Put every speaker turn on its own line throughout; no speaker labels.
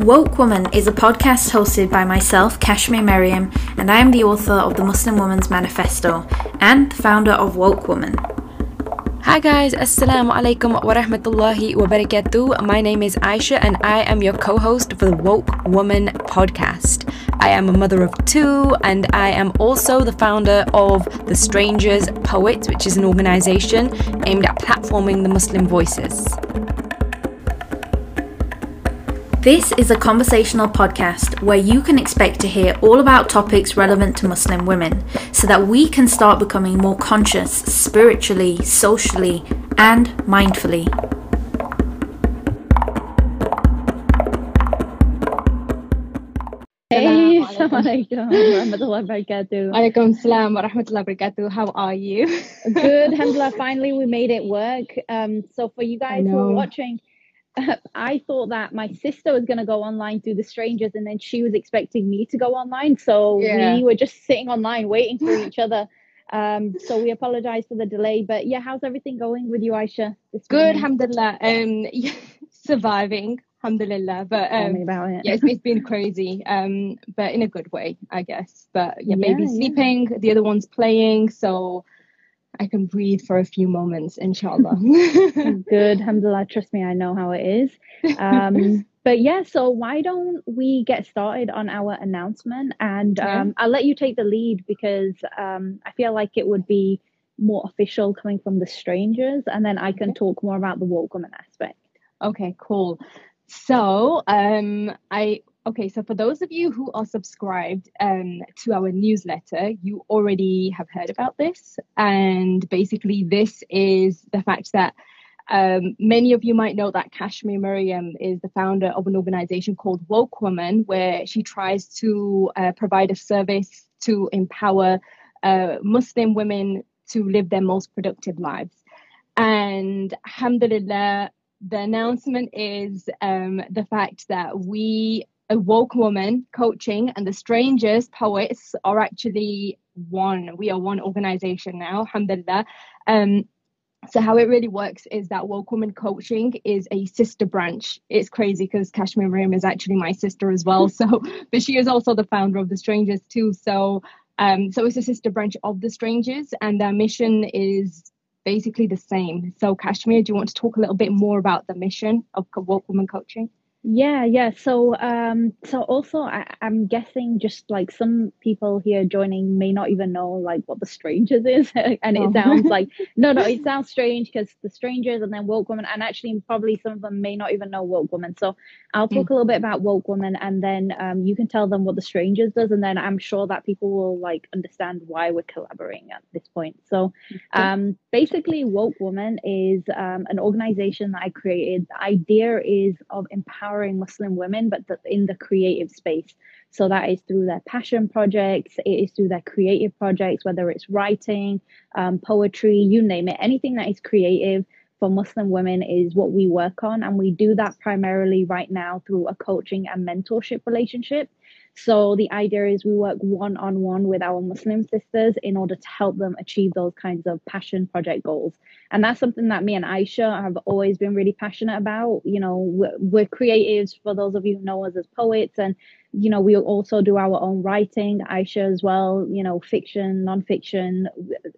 Woke Woman is a podcast hosted by myself, Kashmir Merriam, and I am the author of the Muslim Woman's Manifesto and the founder of Woke Woman.
Hi guys, Assalamu alaikum wa rahmatullahi wa barakatuh. My name is Aisha and I am your co-host for the Woke Woman podcast. I am a mother of two and I am also the founder of The Strangers Poets, which is an organization aimed at platforming the Muslim voices.
This is a conversational podcast where you can expect to hear all about topics relevant to Muslim women so that we can start becoming more conscious spiritually, socially, and mindfully.
Hey, Assalamualaikum warahmatullahi wabarakatuh.
Alaikum salam wa rahmatullahi wa barakatuh. How are you?
Good, alhamdulillah. Finally, we made it work. Um, so for you guys who are watching, I thought that my sister was gonna go online through the strangers, and then she was expecting me to go online. So
Yeah.
we were just sitting online waiting for each other. Um, so we apologize for the delay, but yeah, how's everything going with you, Aisha?
Good, alhamdulillah. Um, surviving, alhamdulillah. But um,
it.
yeah, it's, it's been crazy. Um, but in a good way, I guess. But yeah,
Yeah,
baby's
yeah.
sleeping, the other one's playing, so I can breathe for a few moments, inshallah.
Good, alhamdulillah. Trust me, I know how it is. Um, but yeah, so why don't we get started on our announcement? And
Yeah.
um, I'll let you take the lead because um, I feel like it would be more official coming from the strangers, and then I can talk more about the woke woman aspect.
Okay, cool. So, um, I okay. So for those of you who are subscribed um to our newsletter, you already have heard about this, and basically, this is the fact that um, many of you might know that Kashmir Miriam is the founder of an organization called Woke Woman, where she tries to uh, provide a service to empower uh, Muslim women to live their most productive lives. And alhamdulillah, the announcement is um, the fact that we, a woke woman coaching, and the strangers poets are actually one. We are one organization now, alhamdulillah. Um, so how it really works is that woke woman coaching is a sister branch. It's crazy because Kashmir Miriam is actually my sister as well. So, but she is also the founder of the strangers too. So, um, so it's a sister branch of the strangers, and their mission is basically the same. So, Kashmir, do you want to talk a little bit more about the mission of Woke Woman Coaching?
Yeah, yeah. So, um, so also, I, I'm guessing just like some people here joining may not even know like what the strangers is, and it
Oh.
sounds like no, no, it sounds strange because the strangers and then woke woman, and actually probably some of them may not even know woke woman. So, I'll talk a little bit about woke woman, and then um, you can tell them what the strangers does, and then I'm sure that people will like understand why we're collaborating at this point. So, um, basically, Woke Woman is um, an organization that I created. The idea is of empowering Muslim women, but the, in the creative space. So that is through their passion projects, it is through their creative projects, whether it's writing, um, poetry, you name it, anything that is creative for Muslim women is what we work on. And we do that primarily right now through a coaching and mentorship relationship. So the idea is we work one on one with our Muslim sisters in order to help them achieve those kinds of passion project goals. And that's something that me and Aisha have always been really passionate about. You know, we're, we're creatives for those of you who know us as poets and you know, we also do our own writing, Aisha as well, you know, fiction, nonfiction.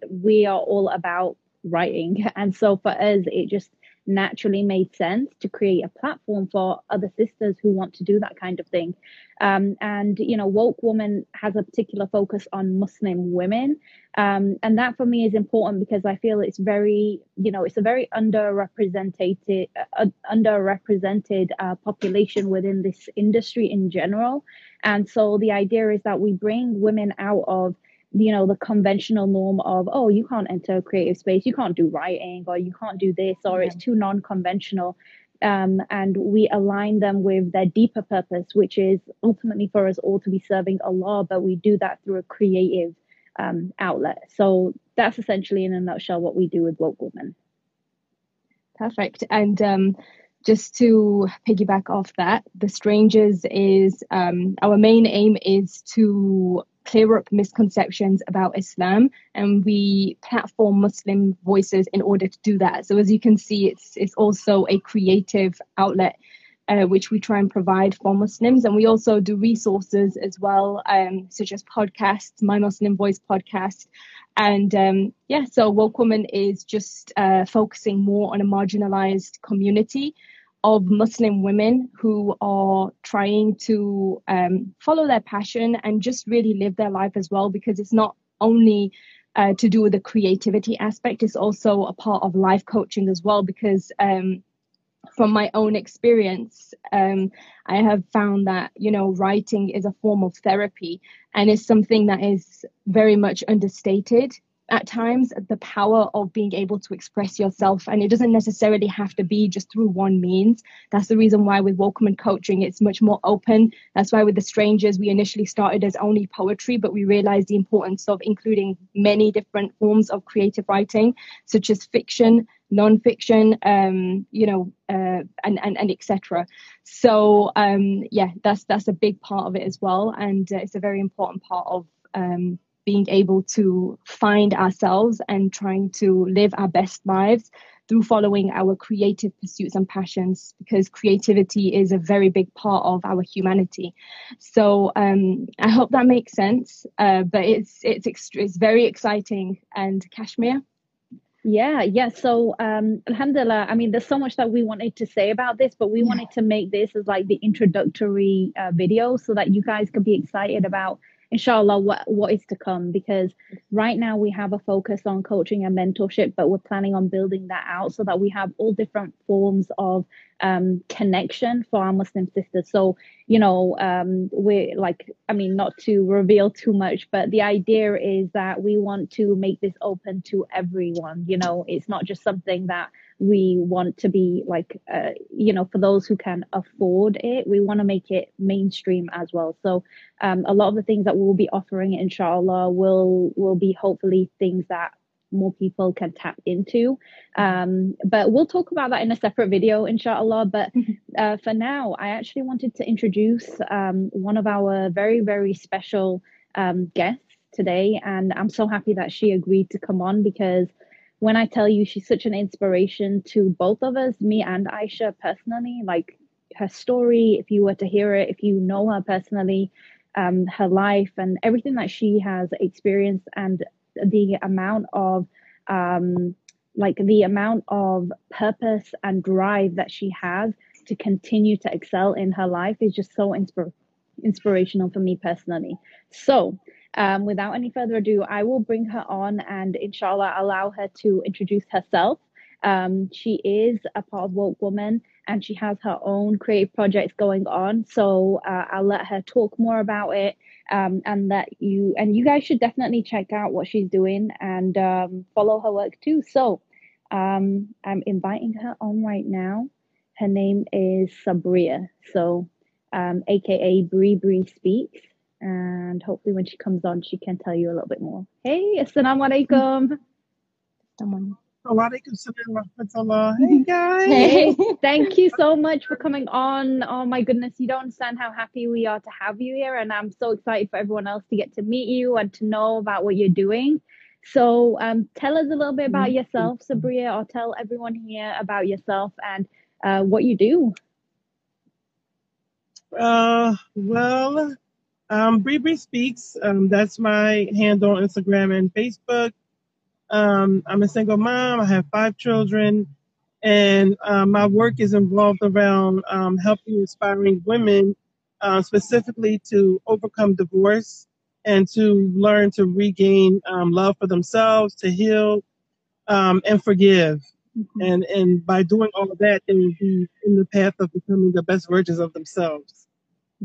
We are all about writing. And so for us, it just naturally made sense to create a platform for other sisters who want to do that kind of thing. Um, and, you know, Woke Woman has a particular focus on Muslim women. Um, and that for me is important because I feel it's very, you know, it's a very underrepresented, uh, underrepresented uh, population within this industry in general. And so the idea is that we bring women out of you know the conventional norm of oh you can't enter a creative space you can't do writing or you can't do this or it's too non-conventional. Um, and we align them with their deeper purpose which is ultimately for us all to be serving allah but we do that through a creative um, outlet. So that's essentially in a nutshell what we do with woke women
Perfect. And um, just to piggyback off that, the strangers is um, our main aim is to clear up misconceptions about Islam, and we platform Muslim voices in order to do that. So as you can see, it's it's also a creative outlet uh, which we try and provide for Muslims. And we also do resources as well, um, such as podcasts, My Muslim Voice podcast. And um, yeah, so Woke Woman is just uh, focusing more on a marginalized community of Muslim women who are trying to um, follow their passion and just really live their life as well, because it's not only uh, to do with the creativity aspect, it's also a part of life coaching as well, because um, from my own experience, um, I have found that, you know, writing is a form of therapy and is something that is very much understated at times the power of being able to express yourself and it doesn't necessarily have to be just through one means. That's the reason why with Woke Woman coaching it's much more open. That's why with the strangers we initially started as only poetry but we realized the importance of including many different forms of creative writing such as fiction non-fiction um, you know uh, and and, and etc so um, yeah that's that's a big part of it as well and uh, it's a very important part of um, being able to find ourselves and trying to live our best lives through following our creative pursuits and passions because creativity is a very big part of our humanity so um, i hope that makes sense uh, but it's it's it's very exciting and kashmir
yeah, yeah. So, um, Alhamdulillah, I mean, there's so much that we wanted to say about this, but we yeah. wanted to make this as like the introductory uh, video so that you guys could be excited about inshallah what what is to come. Because right now we have a focus on coaching and mentorship but we're planning on building that out so that we have all different forms of um, connection for our muslim sisters. So you know um, we're like i mean not to reveal too much but the idea is that we want to make this open to everyone. You know it's not just something that we want to be like uh, you know for those who can afford it we want to make it mainstream as well. So um, a lot of the things that we'll be offering inshallah will will be hopefully things that more people can tap into. Um, but we'll talk about that in a separate video inshallah. But uh, for now i actually wanted to introduce um, one of our very very special um, guests today. And i'm so happy that she agreed to come on because when I tell you she's such an inspiration to both of us, me and Aisha personally, like her story, if you were to hear it, if you know her personally, um, her life and everything that she has experienced and the amount of um, like the amount of purpose and drive that she has to continue to excel in her life is just so inspir- inspirational for me personally. So um, without any further ado, I will bring her on and inshallah allow her to introduce herself. Um, she is a part of Woke Woman and she has her own creative projects going on. So uh, I'll let her talk more about it. Um, and that you and you guys should definitely check out what she's doing and um, follow her work too. So um, I'm inviting her on right now. Her name is Sabria, so aka um, Bree Bree Speaks and hopefully when she comes on she can tell you a little bit more hey assalamu alaikum
Hey guys. Hey,
thank you so much for coming on. Oh my goodness, you don't understand how happy we are to have you here, and I'm so excited for everyone else to get to meet you and to know about what you're doing. So, um, tell us a little bit about yourself, Sabria, or tell everyone here about yourself and uh, what you do.
Uh, well, um, Bree Bree Speaks. Um, that's my handle on Instagram and Facebook. Um, I'm a single mom. I have five children, and uh, my work is involved around um, helping inspiring women, uh, specifically to overcome divorce and to learn to regain um, love for themselves, to heal, um, and forgive. Mm-hmm. And and by doing all of that, they will be in the path of becoming the best versions of themselves.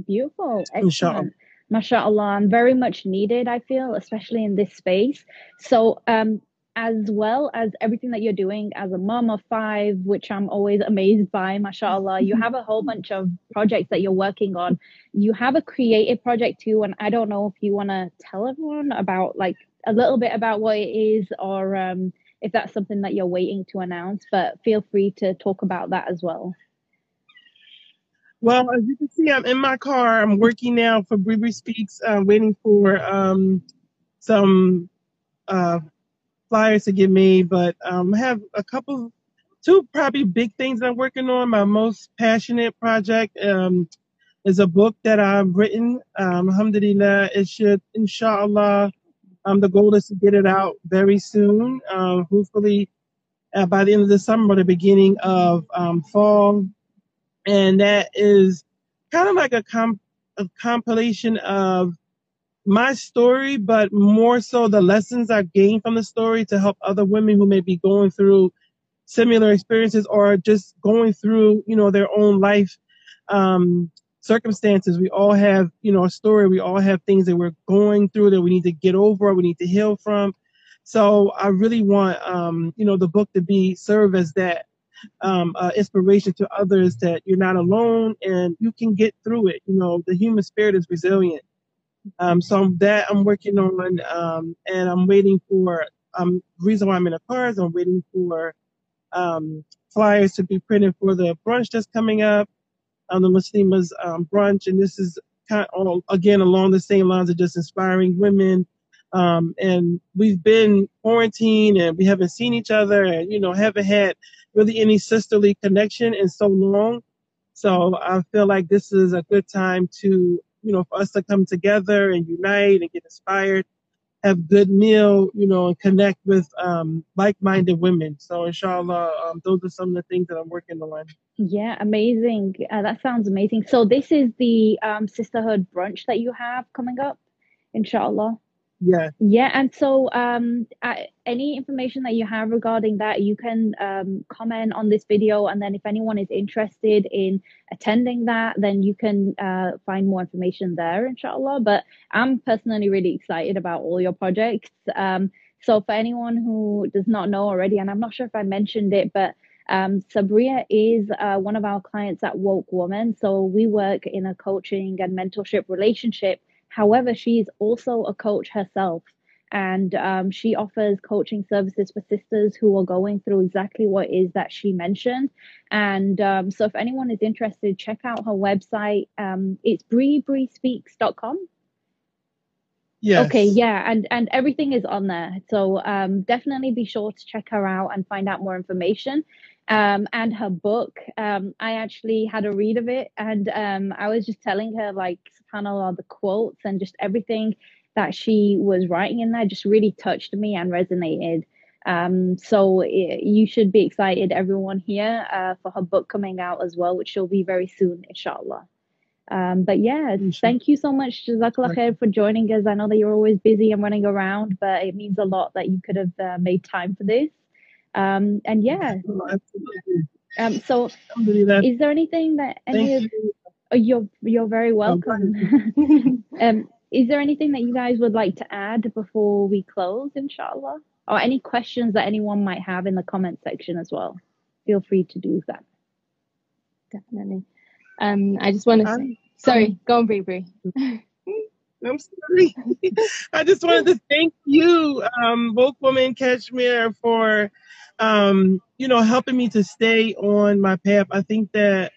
Beautiful. Excellent. Inshallah mashallah, I'm very much needed, I feel, especially in this space. So, um, as well as everything that you're doing as a mom of five, which I'm always amazed by, mashallah, you have a whole bunch of projects that you're working on. You have a creative project too, and I don't know if you want to tell everyone about like a little bit about what it is or um, if that's something that you're waiting to announce, but feel free to talk about that as well.
Well, as you can see, I'm in my car. I'm working now for Bree Speaks, uh, waiting for um, some uh, flyers to get made. But um, I have a couple two probably big things I'm working on. My most passionate project um, is a book that I've written. Um, alhamdulillah, it should, inshallah, um, the goal is to get it out very soon. Uh, hopefully, uh, by the end of the summer or the beginning of um, fall. And that is kind of like a, comp- a compilation of my story, but more so the lessons I've gained from the story to help other women who may be going through similar experiences or just going through, you know, their own life um, circumstances. We all have, you know, a story. We all have things that we're going through that we need to get over, we need to heal from. So I really want, um, you know, the book to be serve as that um, uh, inspiration to others that you're not alone and you can get through it. You know, the human spirit is resilient. Um, so that I'm working on, um, and I'm waiting for. Um, reason why I'm in the car is I'm waiting for um, flyers to be printed for the brunch that's coming up, um, the Muslimas um, brunch, and this is kind of again along the same lines of just inspiring women. Um, and we've been quarantined and we haven't seen each other, and you know haven't had really any sisterly connection in so long. So I feel like this is a good time to you know, for us to come together and unite and get inspired, have good meal, you know, and connect with um, like-minded women. So inshallah, um, those are some of the things that I'm working on.
Yeah, amazing. Uh, that sounds amazing. So this is the um, sisterhood brunch that you have coming up, inshallah.
Yeah.
Yeah, and so um, uh, any information that you have regarding that, you can um, comment on this video, and then if anyone is interested in attending that, then you can uh, find more information there, inshallah. But I'm personally really excited about all your projects. Um, so for anyone who does not know already, and I'm not sure if I mentioned it, but um, Sabria is uh, one of our clients at Woke Woman. So we work in a coaching and mentorship relationship However, she is also a coach herself, and um, she offers coaching services for sisters who are going through exactly what is that she mentioned. And um, so, if anyone is interested, check out her website. Um, it's breebreespeaks.com.
Yes.
Okay, yeah, and and everything is on there. So um, definitely be sure to check her out and find out more information. Um, and her book, um, I actually had a read of it, and um, I was just telling her like of the quotes and just everything that she was writing in there just really touched me and resonated. Um, so it, you should be excited, everyone here, uh, for her book coming out as well, which will be very soon, inshallah. Um, but yeah, thank you so much, Jazakallah khair, for joining us. I know that you're always busy and running around, but it means a lot that you could have uh, made time for this. Um, and yeah, um, so is there anything that any of oh, you're you're very welcome. um, is there anything that you guys would like to add before we close, inshallah, or any questions that anyone might have in the comment section as well? Feel free to do that.
Definitely. Um, I just want to say, sorry, go on, Bree Bree.
I'm sorry. I just wanted to thank you, um, Woke Woman Kashmir, for, um, you know, helping me to stay on my path. I think that,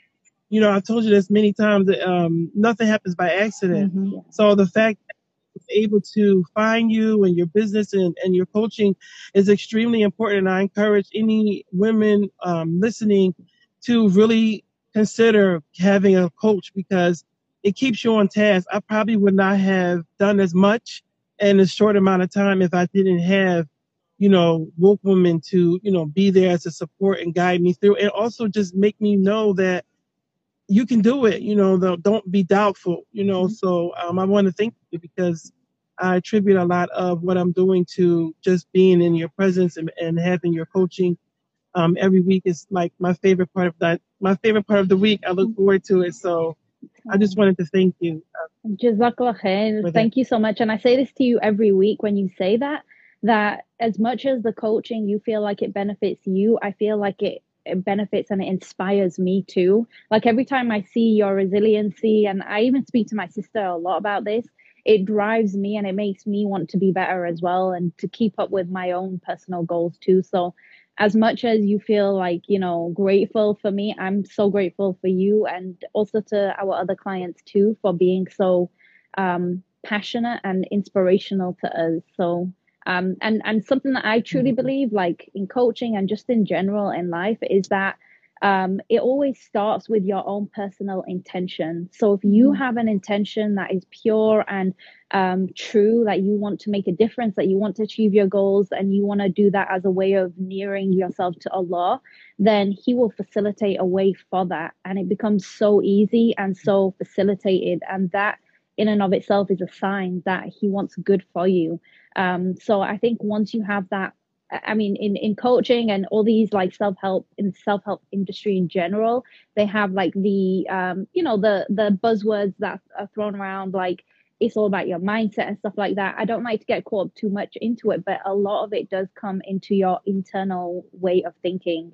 you know, I've told you this many times that um, nothing happens by accident.
Mm-hmm.
So the fact that I was able to find you and your business and, and your coaching is extremely important. And I encourage any women um, listening to really consider having a coach because it keeps you on task. I probably would not have done as much in a short amount of time if I didn't have, you know, woke women to, you know, be there as a support and guide me through and also just make me know that you can do it, you know, don't be doubtful, you know. Mm-hmm. So um, I want to thank you because I attribute a lot of what I'm doing to just being in your presence and, and having your coaching um, every week is like my favorite part of that. My favorite part of the week. I look forward to it. So I just wanted to thank you.
Um, Jazakallah khair. Thank you so much. And I say this to you every week when you say that, that as much as the coaching, you feel like it benefits you, I feel like it, it benefits and it inspires me too. Like every time I see your resiliency, and I even speak to my sister a lot about this, it drives me and it makes me want to be better as well and to keep up with my own personal goals too. So as much as you feel like you know grateful for me i'm so grateful for you and also to our other clients too for being so um, passionate and inspirational to us. So Um, and and something that I truly believe, like in coaching and just in general in life, is that um, it always starts with your own personal intention. So if you have an intention that is pure and um, true, that you want to make a difference, that you want to achieve your goals, and you want to do that as a way of nearing yourself to Allah, then He will facilitate a way for that. And it becomes so easy and so facilitated. And that in and of itself is a sign that He wants good for you. Um, so I think once you have that I mean, in, in coaching and all these like self help in self help industry in general, they have like the um, you know the the buzzwords that are thrown around like it's all about your mindset and stuff like that. I don't like to get caught up too much into it, but a lot of it does come into your internal way of thinking.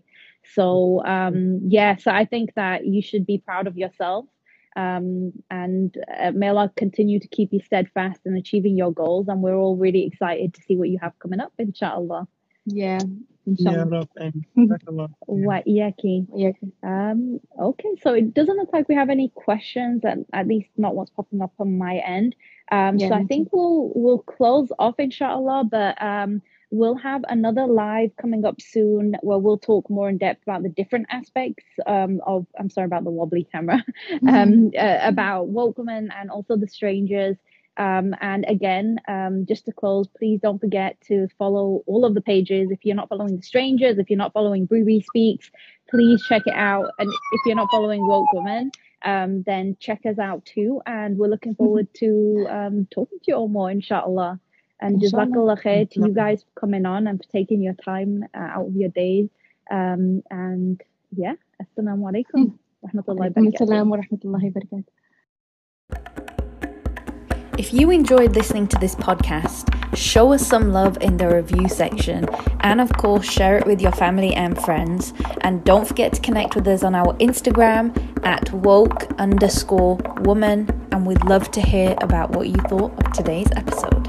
So um, yeah, so I think that you should be proud of yourself. Um, and uh, may Allah continue to keep you steadfast in achieving your goals. And we're all really excited to see what you have coming up, inshallah.
Yeah.
Yeah,
Inshallah.
no, thanks. Jazakallah.
Wa iyaki.
Yeah.
Um, okay, so it doesn't look like we have any questions, at, at least not what's popping up on my end. Um,
Yeah,
so I
me
think we'll we'll close off inshallah, but um, we'll have another live coming up soon where we'll talk more in depth about the different aspects um, of I'm sorry about the wobbly camera um, uh, about woke women and also the strangers. Um, and again, um, just to close, please don't forget to follow all of the pages. If you're not following the strangers, if you're not following Bree Bree Speaks, please check it out. And if you're not following Woke Woman, um, then check us out too. And we're looking forward to um, talking to you all more, inshallah. And jazakallah khair to you guys for coming on and for taking your time uh, out of your day. Um, and yeah, assalamu alaikum. Rahmatullahi
Alaikum
barakatuh.
assalam wa rahmatullahi wa barakatuh.
If you enjoyed listening to this podcast, show us some love in the review section and, of course, share it with your family and friends. And don't forget to connect with us on our Instagram at woke underscore woman. And we'd love to hear about what you thought of today's episode.